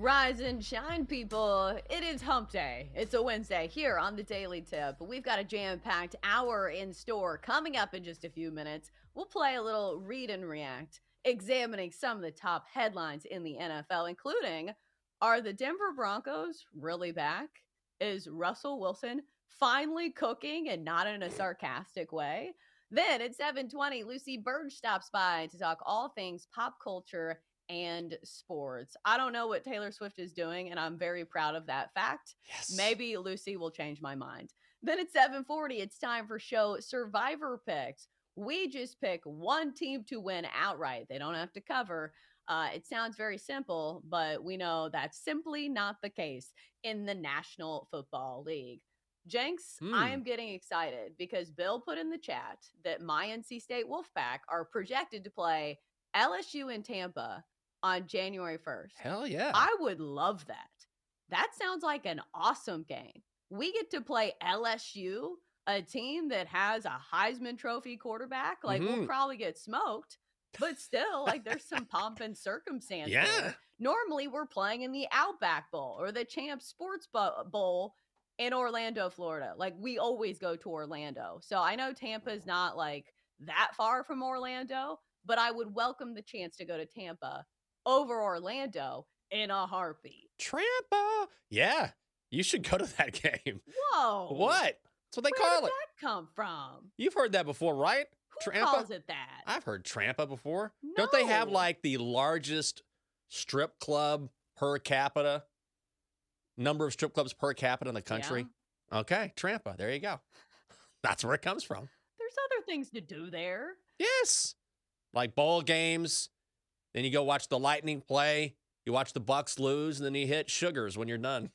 Rise and shine, people. It is hump day. It's a Wednesday here on the Daily Tip. We've got a jam packed hour in store coming up in just a few minutes. We'll play a little read and react, examining some of the top headlines in the NFL, including Are the Denver Broncos really back? Is Russell Wilson finally cooking and not in a sarcastic way? Then at 7:20, Lucy Burge stops by to talk all things pop culture and sports. I don't know what Taylor Swift is doing, and I'm very proud of that fact. Yes. Maybe Lucy will change my mind. Then at 7:40, it's time for show Survivor picks. We just pick one team to win outright. They don't have to cover. Uh, it sounds very simple, but we know that's simply not the case in the National Football League. Jenks, I Hmm. am getting excited because Bill put in the chat that my NC State Wolfpack are projected to play LSU in Tampa on January 1st. Hell yeah. I would love that. That sounds like an awesome game. We get to play LSU, a team that has a Heisman Trophy quarterback. Like, we'll Mhm. probably get smoked, but still, like, there's some pomp and circumstance. Yeah. there. Normally, we're playing in the Outback Bowl or the Champ Sports Bowl in Orlando, Florida. Like, we always go to Orlando. So I know Tampa is not like that far from Orlando, but I would welcome the chance to go to Tampa over Orlando in a heartbeat. Trampa. Yeah. You should go to that game. Whoa. What? That's what they call it. Where call did it. that come from? You've heard that before, right? Who Trampa? calls it that? I've heard Trampa before. Don't they have like the largest strip club per capita? Number of strip clubs per capita in the country? Okay, Trampa. There you go. That's where it comes from. There's other things to do there. Yes. Like bowl games. Then you go watch the Lightning play. You watch the Bucks lose, and then you hit sugars when you're done.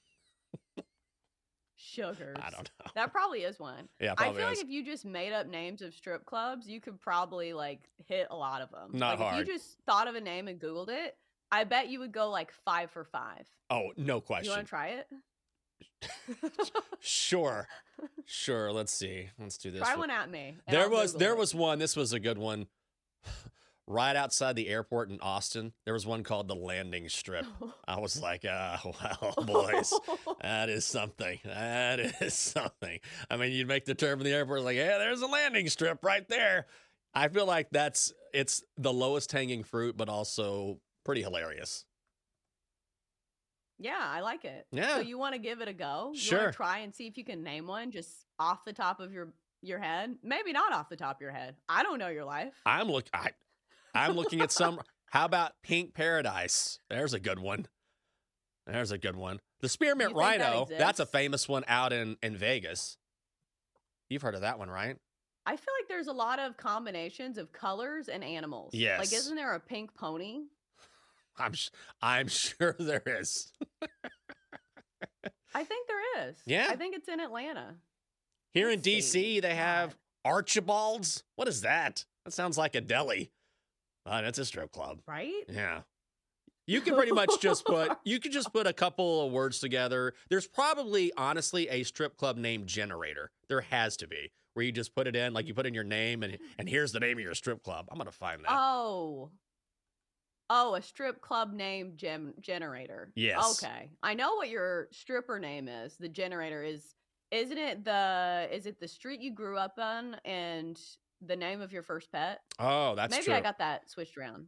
Sugars. I don't know. That probably is one. Yeah, I feel is. like if you just made up names of strip clubs, you could probably like hit a lot of them. Not like hard. if you just thought of a name and Googled it, I bet you would go like five for five. Oh, no question. You want to try it? Sure. Sure. Let's see. Let's do this. try one. at me. There I'll was Google there it. was one. This was a good one. Right outside the airport in Austin, there was one called the landing strip. I was like, ah, well, boys, that is something. That is something. I mean, you'd make the term in the airport like, yeah, there's a landing strip right there. I feel like that's it's the lowest hanging fruit, but also pretty hilarious. Yeah, I like it. Yeah. So you want to give it a go? You Sure. want to try and see if you can name one just off the top of your your head? Maybe not off the top of your head. I don't know your life. I'm look I I'm looking at some how about Pink Paradise? There's a good one. There's a good one. The Spearmint think that Rhino, that's a famous one out in in Vegas. You've heard of that one, right? I feel like there's a lot of combinations of colors and animals. Yes. Like, isn't there a pink pony? I'm sh- I'm sure there is. I think there is. Yeah. I think it's in Atlanta. Here in Let's DC, see. they have Archibalds. What is that? That sounds like a deli. Uh, that's a strip club. Right? Yeah. You can pretty much just put you could just put a couple of words together. There's probably honestly a strip club named Generator. There has to be. Where you just put it in, like you put in your name and and here's the name of your strip club. I'm gonna find that. Oh. Oh, a strip club name gem- generator. Yes. Okay. I know what your stripper name is. The generator is isn't it the is it the street you grew up on and the name of your first pet? Oh, that's maybe true. I got that switched around.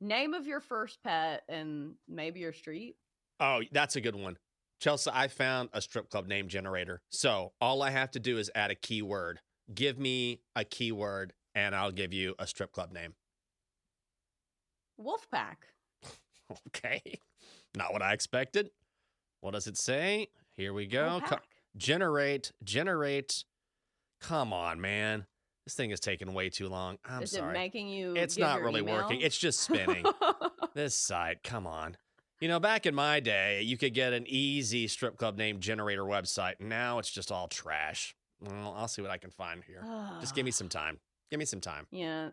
Name of your first pet and maybe your street. Oh, that's a good one. Chelsa, I found a strip club name generator. So all I have to do is add a keyword. Give me a keyword and I'll give you a strip club name. Wolfpack. Okay. Not what I expected. What does it say? Here we go. Co- generate, generate. Come on, man. This thing is taking way too long. I'm is sorry. it making you? it's give not your really working. It's just spinning. this site, come on. You know, back in my day, you could get an easy strip club name generator website. Now it's just all trash. Well, I'll see what I can find here. Just give me some time. Give me some time. Yeah,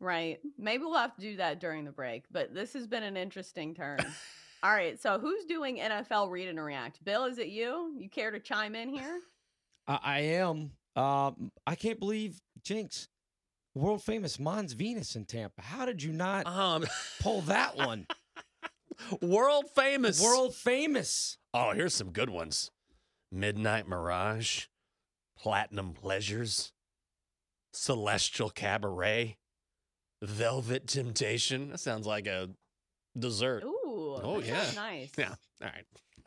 right. Maybe we'll have to do that during the break, but this has been an interesting turn. All right, so who's doing NFL read and react? Bill, is it you? You care to chime in here? I, I am. Um, I can't believe Jenks, world famous Mons Venus in Tampa. How did you not Um, pull that one? world famous. world famous. Oh, here's some good ones Midnight Mirage, Platinum Pleasures, Celestial Cabaret, Velvet Temptation. That sounds like a dessert. Ooh, Oh, yeah. nice. Yeah. All right.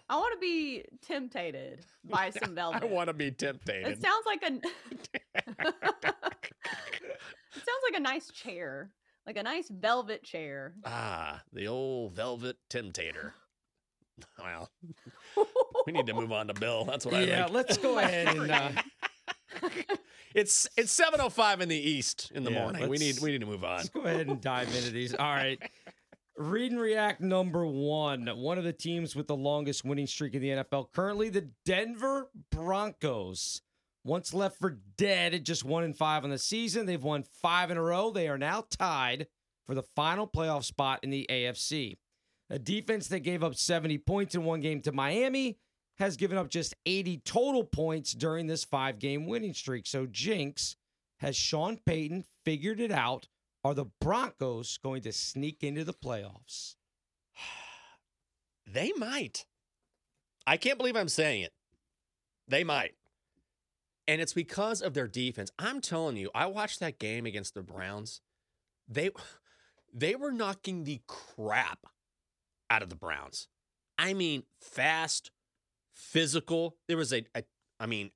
I want to be tempted by some velvet. I want to be tempted. It sounds like a. it sounds like a nice chair, like a nice velvet chair. ah, the old Velvet Temptator. Well, we need to move on to Bill. That's what I Yeah, think. let's go ahead and. Uh, It's it's seven oh five in the east in the Yeah, morning. We need we need to move on. Let's go ahead and dive into these. All right. Read and react number one. One of the teams with the longest winning streak in the NFL. Currently, the Denver Broncos. Once left for dead at just one in five on the season. They've won five in a row. They are now tied for the final playoff spot in the AFC. A defense that gave up 70 points in one game to Miami has given up just 80 total points during this five game winning streak. So, Jenks, has Sean Payton figured it out? Are the Broncos going to sneak into the playoffs? They might. I can't believe I'm saying it. They might. And it's because of their defense. I'm telling you, I watched that game against the Browns. They they were knocking the crap out of the Browns. I mean, fast, physical. There was a, a I mean,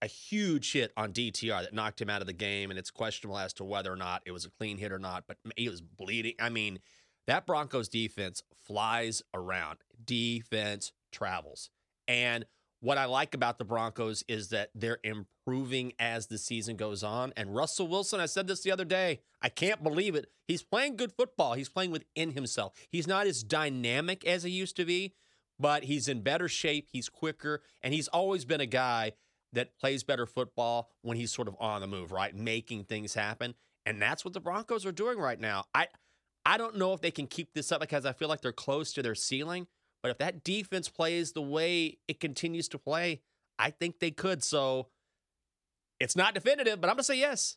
a huge hit on DTR that knocked him out of the game, and it's questionable as to whether or not it was a clean hit or not, but he was bleeding. I mean, that Broncos defense flies around. Defense travels. And what I like about the Broncos is that they're improving as the season goes on. And Russell Wilson, I said this the other day, I can't believe it. He's playing good football. He's playing within himself. He's not as dynamic as he used to be, but he's in better shape. He's quicker. And he's always been a guy that plays better football when he's sort of on the move, right? Making things happen. And that's what the Broncos are doing right now. I I don't know if they can keep this up because I feel like they're close to their ceiling. But if that defense plays the way it continues to play, I think they could. So it's not definitive, but I'm going to say yes.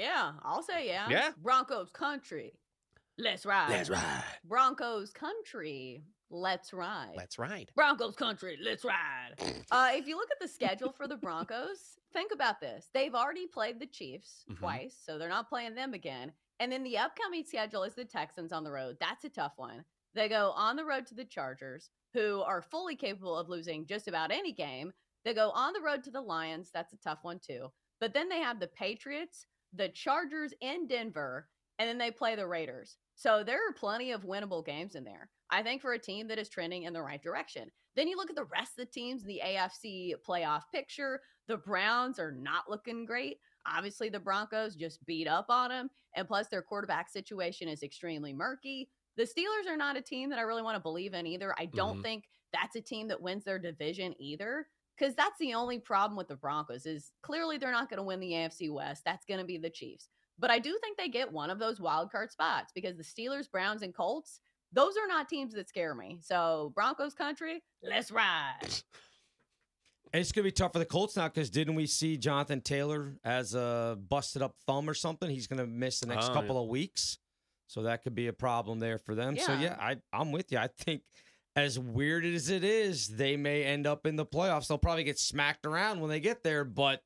Yeah, I'll say yeah. Yeah. Broncos country. Let's ride. Let's ride. Broncos country. Let's ride. Let's ride. Broncos country. Let's ride. Uh, if you look at the schedule for the Broncos, think about this. They've already played the Chiefs Mhm. twice, so they're not playing them again. And then the upcoming schedule is the Texans on the road. That's a tough one. They go on the road to the Chargers, who are fully capable of losing just about any game. They go on the road to the Lions. That's a tough one, too. But then they have the Patriots, the Chargers in Denver, and then they play the Raiders. So there are plenty of winnable games in there. I think for a team that is trending in the right direction. Then you look at the rest of the teams, in the AFC playoff picture. The Browns are not looking great. Obviously, the Broncos just beat up on them. And plus, their quarterback situation is extremely murky. The Steelers are not a team that I really want to believe in either. I don't Mhm. think that's a team that wins their division either. Because that's the only problem with the Broncos is clearly they're not going to win the AFC West. That's going to be the Chiefs. But I do think they get one of those wild card spots because the Steelers, Browns, and Colts, those are not teams that scare me. So Broncos country, let's ride. And It's gonna be tough for the Colts now because didn't we see Jonathan Taylor as a busted up thumb or something? He's gonna miss the next Oh, couple of weeks, so that could be a problem there for them. So Yeah. yeah, I I'm with you. I think as weird as it is, they may end up in the playoffs. They'll probably get smacked around when they get there, but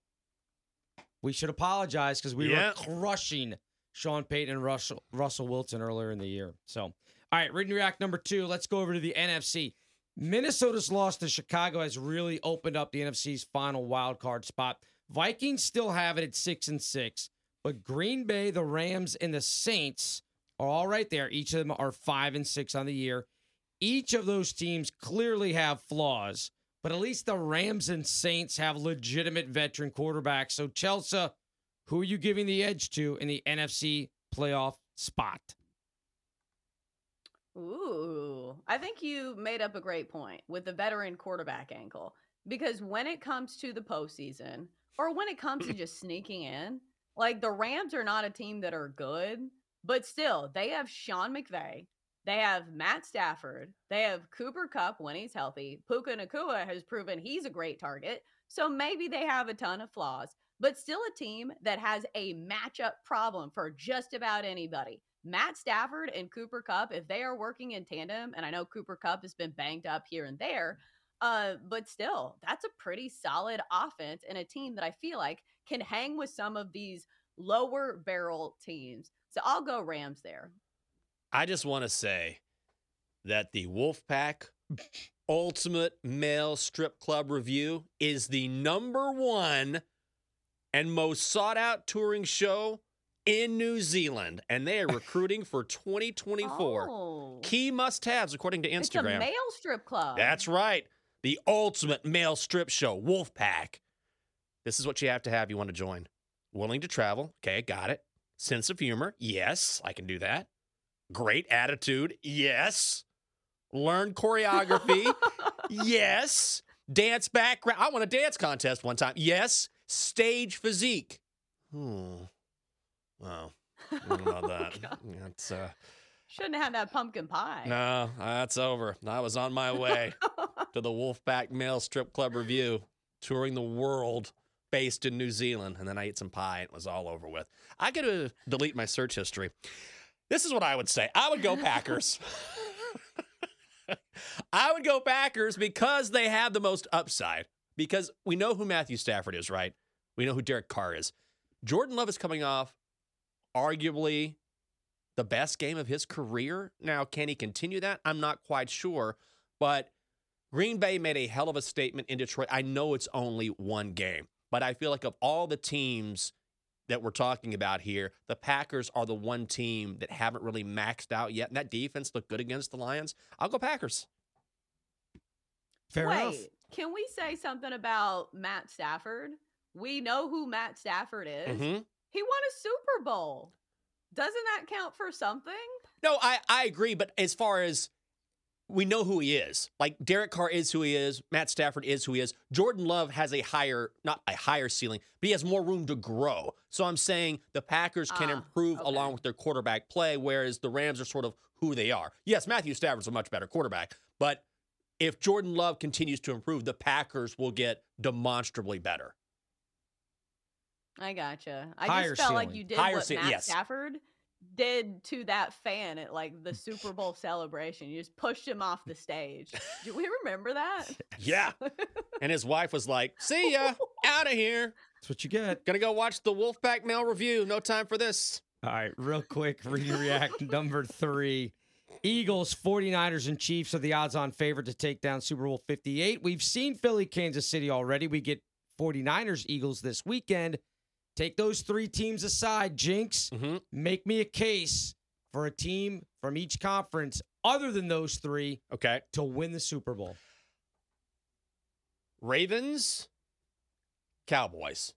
we should apologize because we were crushing Sean Payton and Russell Russell Wilson earlier in the year. So all right, read and react number two. Let's go over to the NFC. Minnesota's loss to Chicago has really opened up the NFC's final wild card spot. Vikings still have it at six and six, but Green Bay, the Rams, and the Saints are all right there. Each of them are five and six on the year. Each of those teams clearly have flaws, but at least the Rams and Saints have legitimate veteran quarterbacks. So, Chelsa, who are you giving the edge to in the NFC playoff spot? Ooh, I think you made up a great point with the veteran quarterback ankle because when it comes to the postseason or when it comes to just sneaking in, like the Rams are not a team that are good, but still they have Sean McVay, they have Matt Stafford, they have Cooper Kupp when he's healthy. Puka Nacua has proven he's a great target, so maybe they have a ton of flaws, but still a team that has a matchup problem for just about anybody. Matt Stafford and Cooper Kupp, if they are working in tandem, and I know Cooper Kupp has been banged up here and there, uh, but still, that's a pretty solid offense and a team that I feel like can hang with some of these lower barrel teams. So I'll go Rams there. I just want to say that the Wolfpack Ultimate Male Strip Club Review is the number one and most sought out touring show in New Zealand, and they are recruiting for 2024. Oh, Key must haves, according to it's a Instagram. male strip club. That's right. The ultimate male strip show, Wolfpack. This is what you have to have. If you want to join. Willing to travel. Okay, got it. Sense of humor. Yes, I can do that. Great attitude. Yes. Learn choreography. yes. Dance background. I won a dance contest one time. Yes. Stage physique. Hmm. Wow. I don't know about that. That's uh Shouldn't have had that pumpkin pie. no, that's over. I was on my way to the Wolfpack Male Strip Club review, touring the world based in New Zealand, and then I ate some pie and it was all over with. I got to delete my search history. This is what I would say. I would go Packers. I would go Packers because they have the most upside. Because we know who Matthew Stafford is, right? We know who Derek Carr is. Jordan Love is coming off arguably the best game of his career. Now, can he continue that? I'm not quite sure. But Green Bay made a hell of a statement in Detroit. I know it's only one game, but I feel like of all the teams that we're talking about here, the Packers are the one team that haven't really maxed out yet. And that defense looked good against the Lions. I'll go Packers. Fair Wait, enough. can we say something about Matt Stafford? We know who Matt Stafford is. Mhm. He won a Super Bowl. Doesn't that count for something? No, I, I agree. But as far as we know who he is, like Derek Carr is who he is, Matt Stafford is who he is. Jordan Love has a higher, not a higher ceiling, but he has more room to grow. So I'm saying the Packers can Ah, improve okay. along with their quarterback play, whereas the Rams are sort of who they are. Yes, Matthew Stafford's a much better quarterback, but if Jordan Love continues to improve, the Packers will get demonstrably better. I gotcha. I Higher just felt like ceiling. you did Higher what ceiling, Matt yes. Stafford did to that fan at like the Super Bowl celebration. You just pushed him off the stage. Do we remember that? Yeah. and his wife was like, see ya, out of here. That's what you get. Gonna go watch the Wolfpack Male review. No time for this. All right, real quick, re-react number three. Eagles, 49ers, and Chiefs are the odds on favorite to take down Super Bowl 58. We've seen Philly, Kansas City already. We get 49ers, Eagles this weekend. Take those three teams aside, Jenks. Mm-hmm. Make me a case for a team from each conference other than those three Okay. to win the Super Bowl. Ravens, Cowboys.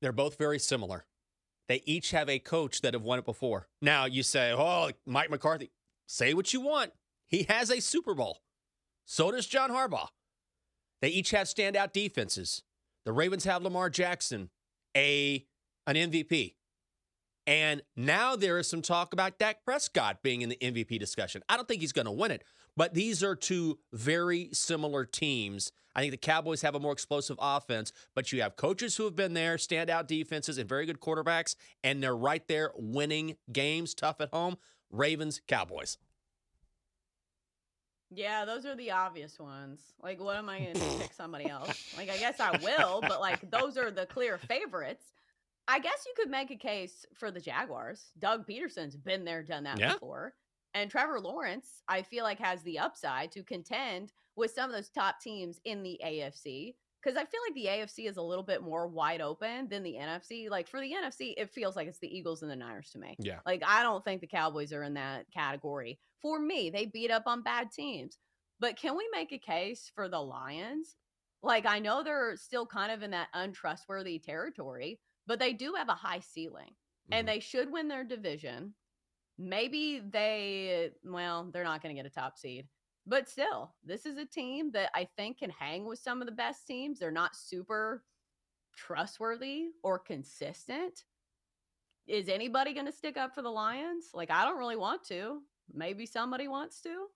They're both very similar. They each have a coach that have won it before. Now you say, "Oh, Mike McCarthy." Say what you want. He has a Super Bowl. So does John Harbaugh. They each have standout defenses. The Ravens have Lamar Jackson, a an MVP. And now there is some talk about Dak Prescott being in the MVP discussion. I don't think he's going to win it, but these are two very similar teams. I think the Cowboys have a more explosive offense, but you have coaches who have been there, standout defenses, and very good quarterbacks, and they're right there winning games, tough at home. Ravens, Cowboys. Yeah, those are the obvious ones. Like, what am I going to pick somebody else? Like, I guess I will, but like, those are the clear favorites. I guess you could make a case for the Jaguars. Doug Pederson's been there, done that Yeah. before. And Trevor Lawrence, I feel like, has the upside to contend with some of those top teams in the AFC. Because I feel like the AFC is a little bit more wide open than the NFC. Like, for the NFC, it feels like it's the Eagles and the Niners to me. Yeah. Like, I don't think the Cowboys are in that category. For me, they beat up on bad teams. But can we make a case for the Lions? Like, I know they're still kind of in that untrustworthy territory, but they do have a high ceiling and Mhm. they should win their division. Maybe they, well, they're not going to get a top seed. But still, this is a team that I think can hang with some of the best teams. They're not super trustworthy or consistent. Is anybody going to stick up for the Lions? Like, I don't really want to. Maybe somebody wants to.